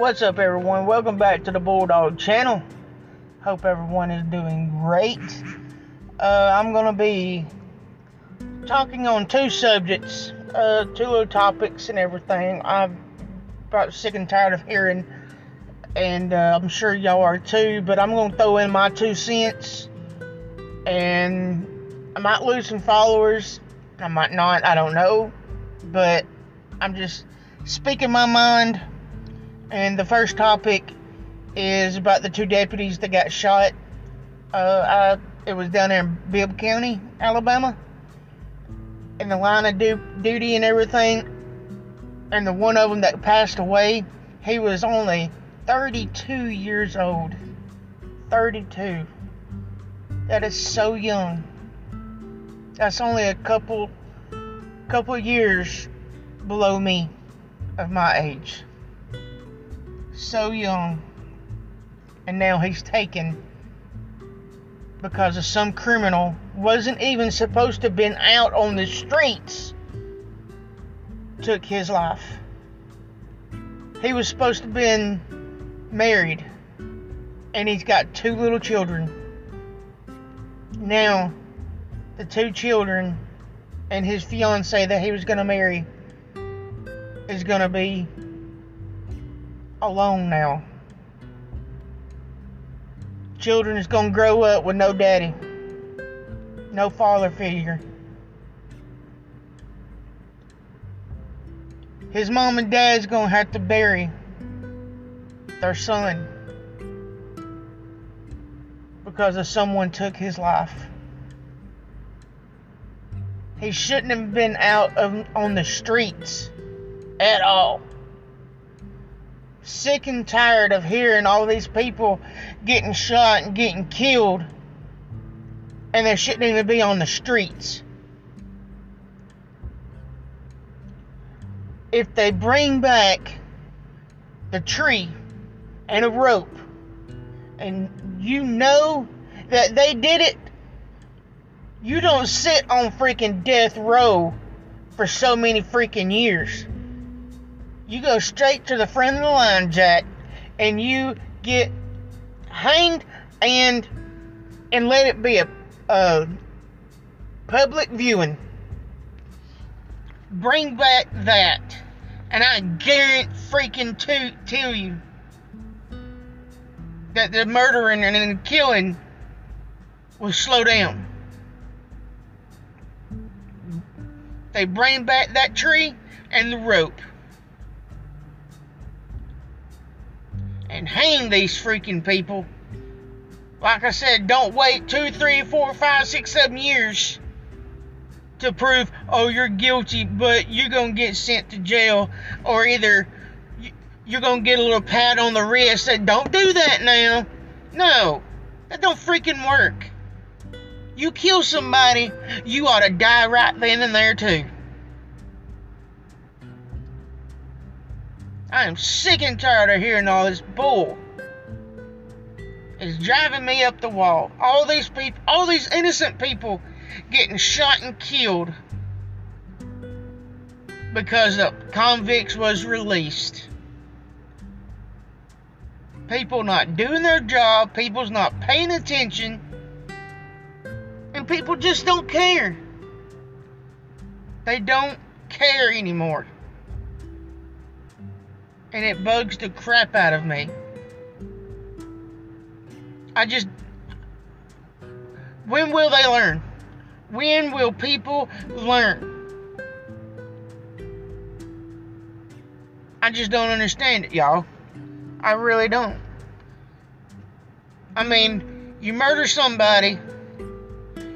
What's up, everyone? Welcome back to the Bulldog channel. Hope everyone is doing great. Uh, I'm going to be talking on two subjects, uh, two little topics and everything. I'm about sick and tired of hearing, and uh, I'm sure y'all are too, but I'm going to throw in my two cents, and I might lose some followers. I might not, I don't know, but I'm just speaking my mind and the first topic is about the two deputies that got shot. Uh, I, it was down there in Bibb County, Alabama. In the line of du- duty and everything. And the one of them that passed away, he was only 32 years old. 32. That is so young. That's only a couple couple years below me of my age so young, and now he's taken because of some criminal wasn't even supposed to have been out on the streets took his life. He was supposed to have been married and he's got two little children. Now the two children and his fiance that he was going to marry is going to be alone now. Children is gonna grow up with no daddy, no father figure. His mom and dad's gonna have to bury their son because of someone took his life. He shouldn't have been out of, on the streets at all sick and tired of hearing all these people getting shot and getting killed, and they shouldn't even be on the streets. If they bring back the tree and a rope, and you know that they did it, you don't sit on freaking death row for so many freaking years you go straight to the front of the line, Jack, and you get hanged and and let it be a, a public viewing. Bring back that, and I guarantee freaking to tell you that the murdering and the killing will slow down. They bring back that tree and the rope. And hang these freaking people. Like I said, don't wait two, three, four, five, six, seven years to prove, oh, you're guilty, but you're going to get sent to jail, or either you're going to get a little pat on the wrist that don't do that now. No, that don't freaking work. You kill somebody, you ought to die right then and there, too. I am sick and tired of hearing all this bull. It's driving me up the wall. All these people, all these innocent people getting shot and killed because the convicts was released. People not doing their job, people's not paying attention, and people just don't care. They don't care anymore and it bugs the crap out of me. I just. When will they learn? When will people learn? I just don't understand it, y'all. I really don't. I mean, you murder somebody,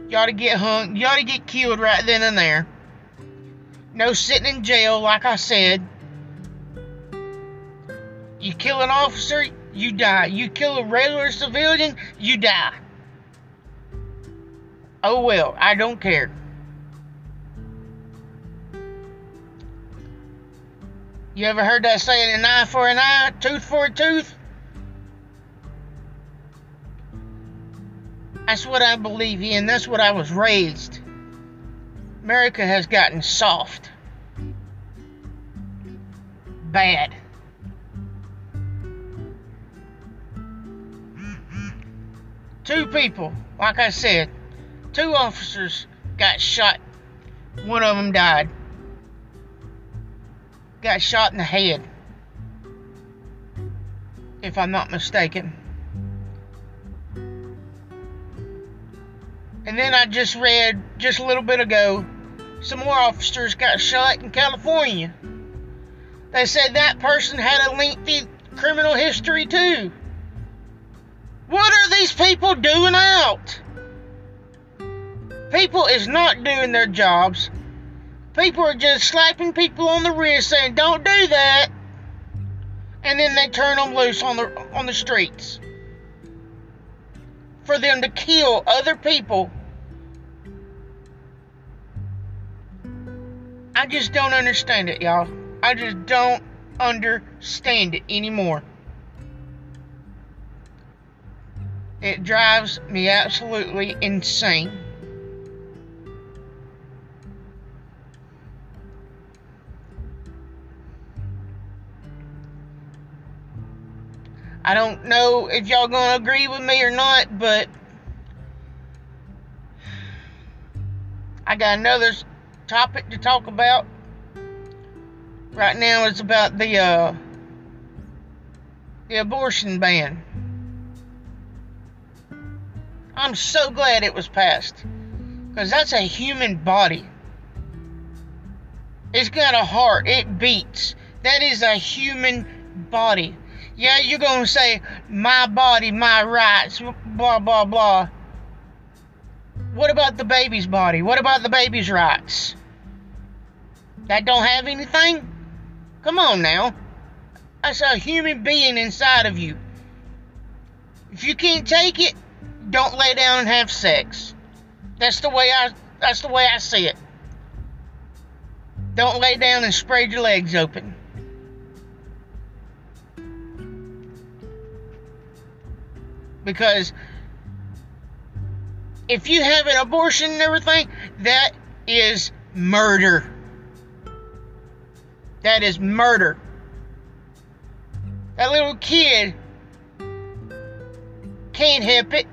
you ought to get hung, you ought to get killed right then and there. No sitting in jail, like I said. You kill an officer, you die. You kill a regular civilian, you die. Oh well, I don't care. You ever heard that saying, an eye for an eye, tooth for a tooth? That's what I believe in. That's what I was raised. America has gotten soft. Bad. Two people, like I said, two officers got shot. One of them died. Got shot in the head, if I'm not mistaken. And then I just read just a little bit ago some more officers got shot in California. They said that person had a lengthy criminal history too. What are these people doing out? People is not doing their jobs. People are just slapping people on the wrist saying, "Don't do that," and then they turn them loose on the on the streets for them to kill other people. I just don't understand it, y'all. I just don't understand it anymore. It drives me absolutely insane. I don't know if y'all gonna agree with me or not, but I got another topic to talk about. Right now, it's about the uh, the abortion ban. I'm so glad it was passed because that's a human body. It's got a heart. It beats. That is a human body. Yeah, you're going to say, my body, my rights, blah, blah, blah. What about the baby's body? What about the baby's rights? That don't have anything? Come on now. That's a human being inside of you. If you can't take it, don't lay down and have sex. That's the way I that's the way I see it. Don't lay down and spread your legs open. Because if you have an abortion and everything, that is murder. That is murder. That little kid can't help it.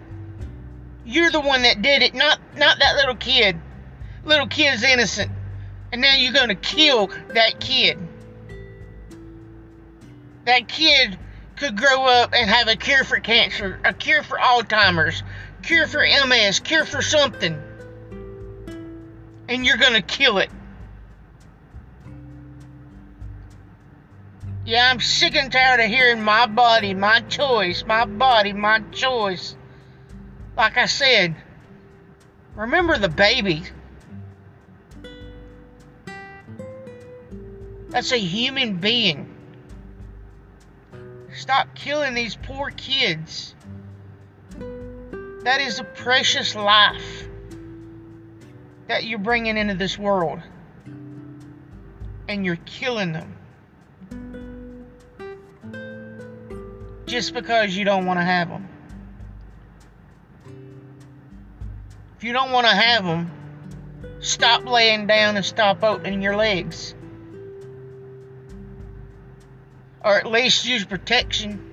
You're the one that did it, not not that little kid. Little kid's innocent. And now you're gonna kill that kid. That kid could grow up and have a cure for cancer, a cure for Alzheimer's, cure for MS, cure for something. And you're gonna kill it. Yeah, I'm sick and tired of hearing my body, my choice, my body, my choice. Like I said, remember the baby. That's a human being. Stop killing these poor kids. That is a precious life that you're bringing into this world. And you're killing them. just because you don't want to have them. If you don't want to have them, stop laying down and stop opening your legs. Or at least use protection.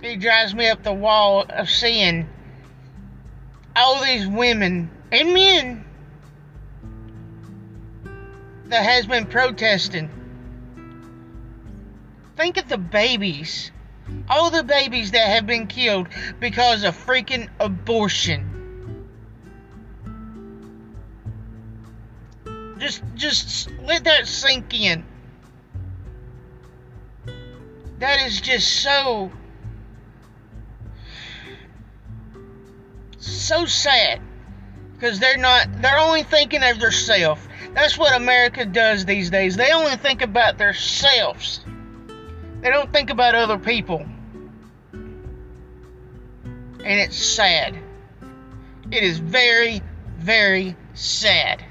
It drives me up the wall of seeing all these women and men that has been protesting. Think of the babies. All the babies that have been killed because of freaking abortion. Just just let that sink in. That is just so so sad because they're not they're only thinking of themselves that's what America does these days. They only think about themselves. They don't think about other people. And it's sad. It is very, very sad.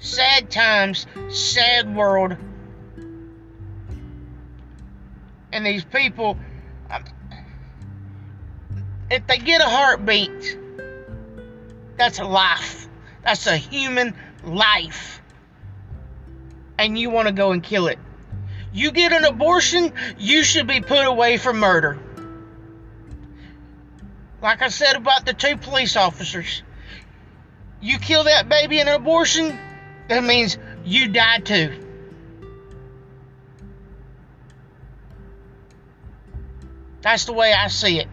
Sad times, sad world. And these people, um, if they get a heartbeat, that's a life. That's a human life and you want to go and kill it. You get an abortion, you should be put away for murder. Like I said about the two police officers. You kill that baby in an abortion, that means you die too. That's the way I see it.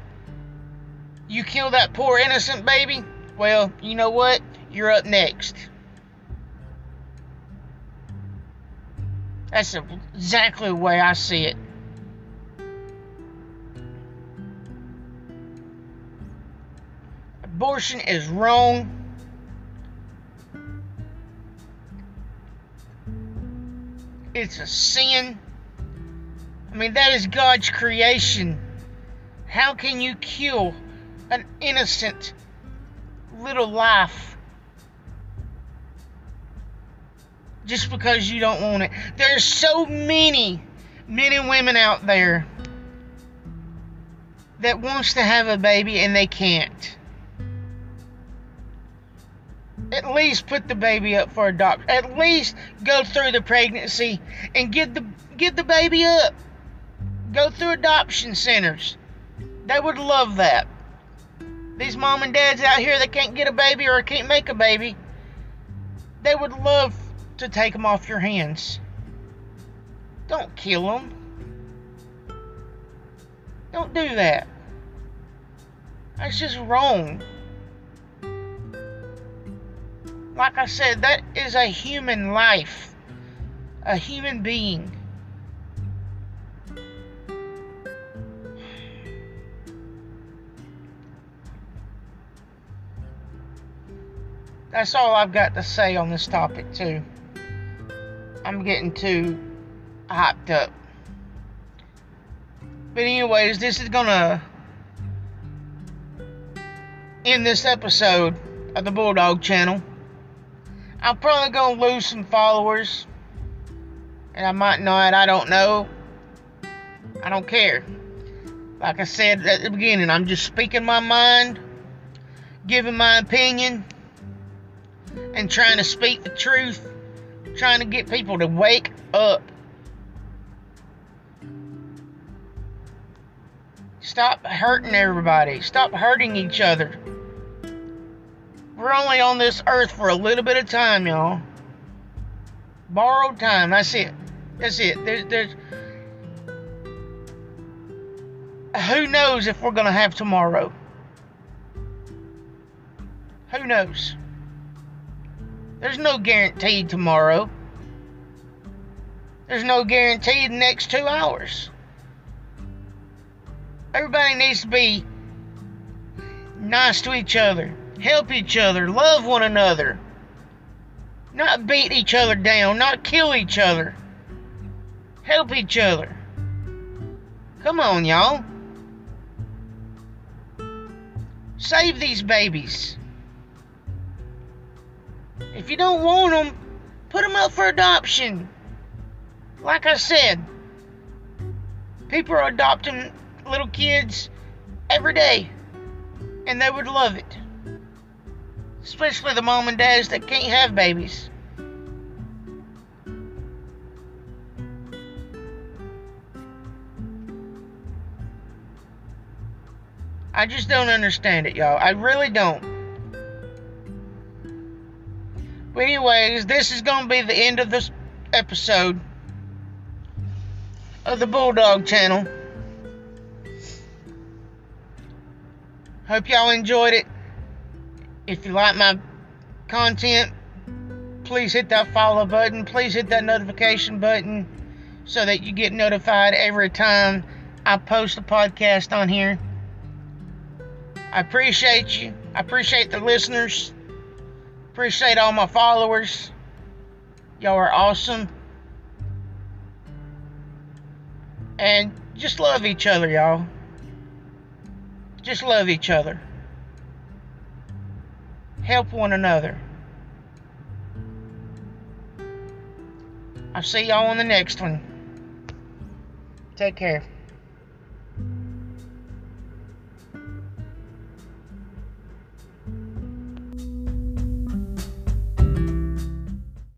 You kill that poor innocent baby, well, you know what? You're up next. That's exactly the way I see it. Abortion is wrong. It's a sin. I mean, that is God's creation. How can you kill an innocent little life just because you don't want it? There's so many men and women out there that wants to have a baby and they can't. At least put the baby up for adoption. At least go through the pregnancy and get the get the baby up. Go through adoption centers. They would love that. These mom and dads out here that can't get a baby or can't make a baby, they would love to take them off your hands. Don't kill them. Don't do that. That's just wrong. Like I said, that is a human life, a human being. that's all I've got to say on this topic, too. I'm getting too hyped up. But, anyways, this is gonna end this episode of the Bulldog channel. I'm probably gonna lose some followers, and I might not, I don't know. I don't care. Like I said at the beginning, I'm just speaking my mind, giving my opinion and trying to speak the truth, trying to get people to wake up. Stop hurting everybody. Stop hurting each other. We're only on this earth for a little bit of time, y'all. Borrowed time. That's it. That's it. There's, there's. Who knows if we're to have tomorrow? Who knows? There's no guarantee tomorrow. There's no guarantee the next two hours. Everybody needs to be nice to each other, help each other, love one another, not beat each other down, not kill each other, help each other. Come on, y'all. Save these babies. If you don't want them, put them up for adoption. Like I said, people are adopting little kids every day, and they would love it. Especially the mom and dads that can't have babies. I just don't understand it, y'all. I really don't. But anyways, this is going to be the end of this episode of the Bulldog channel. Hope y'all enjoyed it. If you like my content, please hit that follow button. Please hit that notification button so that you get notified every time I post a podcast on here. I appreciate you. I appreciate the listeners. Appreciate all my followers. Y'all are awesome. And just love each other, y'all. Just love each other. Help one another. I'll see y'all on the next one. Take care.